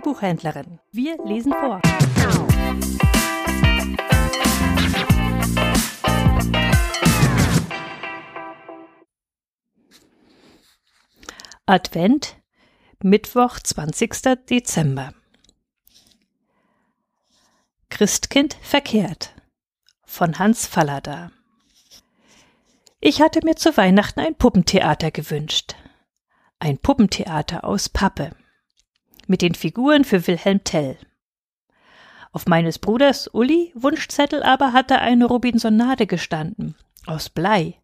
Buchhändlerin. Wir lesen vor. Advent, Mittwoch, 20. Dezember. Christkind verkehrt von Hans Fallada. Ich hatte mir zu Weihnachten ein Puppentheater gewünscht. Ein Puppentheater aus Pappe. Mit den Figuren für Wilhelm Tell. Auf meines Bruders Uli Wunschzettel aber hatte eine Robinsonade gestanden. Aus Blei.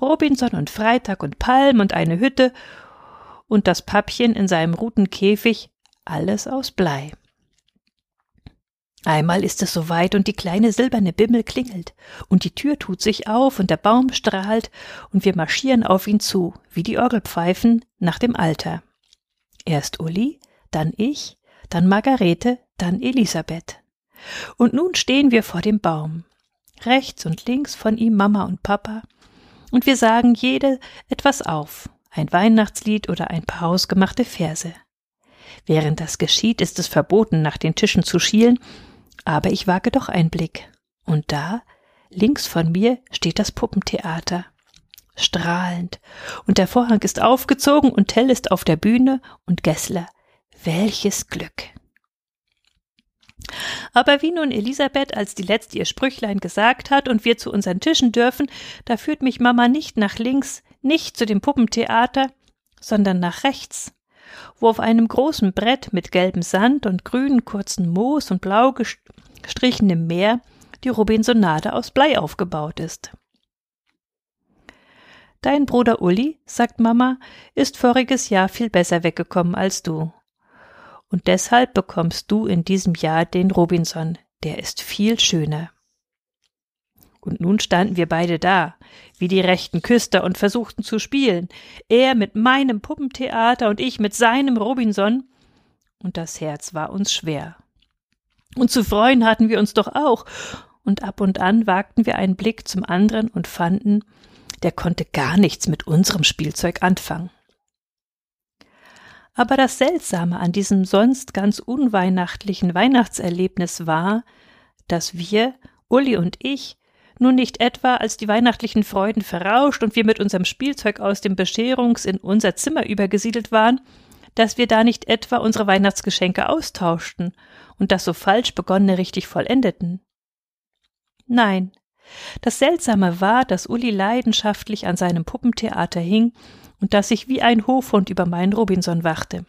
Robinson und Freitag und Palm und eine Hütte und das Pappchen in seinem Rutenkäfig, alles aus Blei. Einmal ist es soweit und die kleine silberne Bimmel klingelt und die Tür tut sich auf und der Baum strahlt und wir marschieren auf ihn zu, wie die Orgelpfeifen nach dem Alter. Erst Uli, dann ich, dann Margarete, dann Elisabeth. Und nun stehen wir vor dem Baum. Rechts und links von ihm Mama und Papa. Und wir sagen jede etwas auf. Ein Weihnachtslied oder ein paar hausgemachte Verse. Während das geschieht, ist es verboten, nach den Tischen zu schielen aber ich wage doch einen Blick. Und da, links von mir, steht das Puppentheater. Strahlend. Und der Vorhang ist aufgezogen und Tell ist auf der Bühne und Gessler. Welches Glück. Aber wie nun Elisabeth als die letzte ihr Sprüchlein gesagt hat und wir zu unseren Tischen dürfen, da führt mich Mama nicht nach links, nicht zu dem Puppentheater, sondern nach rechts, wo auf einem großen Brett mit gelbem Sand und grünen kurzen Moos und blau gestrichenem Meer die Robinsonade aus Blei aufgebaut ist. Dein Bruder Uli, sagt Mama, ist voriges Jahr viel besser weggekommen als du. Und deshalb bekommst du in diesem Jahr den Robinson, der ist viel schöner. Und nun standen wir beide da, wie die rechten Küster und versuchten zu spielen, er mit meinem Puppentheater und ich mit seinem Robinson, und das Herz war uns schwer. Und zu freuen hatten wir uns doch auch, und ab und an wagten wir einen Blick zum anderen und fanden, der konnte gar nichts mit unserem Spielzeug anfangen. Aber das Seltsame an diesem sonst ganz unweihnachtlichen Weihnachtserlebnis war, dass wir, Uli und ich, nun nicht etwa, als die weihnachtlichen Freuden verrauscht und wir mit unserem Spielzeug aus dem Bescherungs in unser Zimmer übergesiedelt waren, dass wir da nicht etwa unsere Weihnachtsgeschenke austauschten und das so falsch begonnene richtig vollendeten. Nein, das Seltsame war, dass Uli leidenschaftlich an seinem Puppentheater hing und dass ich wie ein Hofhund über meinen Robinson wachte.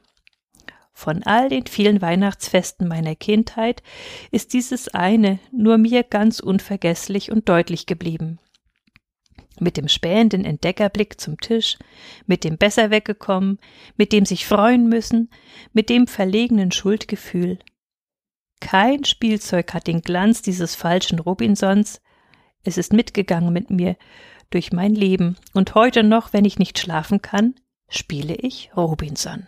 Von all den vielen Weihnachtsfesten meiner Kindheit ist dieses eine nur mir ganz unvergesslich und deutlich geblieben. Mit dem spähenden Entdeckerblick zum Tisch, mit dem besser weggekommen, mit dem sich freuen müssen, mit dem verlegenen Schuldgefühl. Kein Spielzeug hat den Glanz dieses falschen Robinsons. Es ist mitgegangen mit mir durch mein Leben, und heute noch, wenn ich nicht schlafen kann, spiele ich Robinson.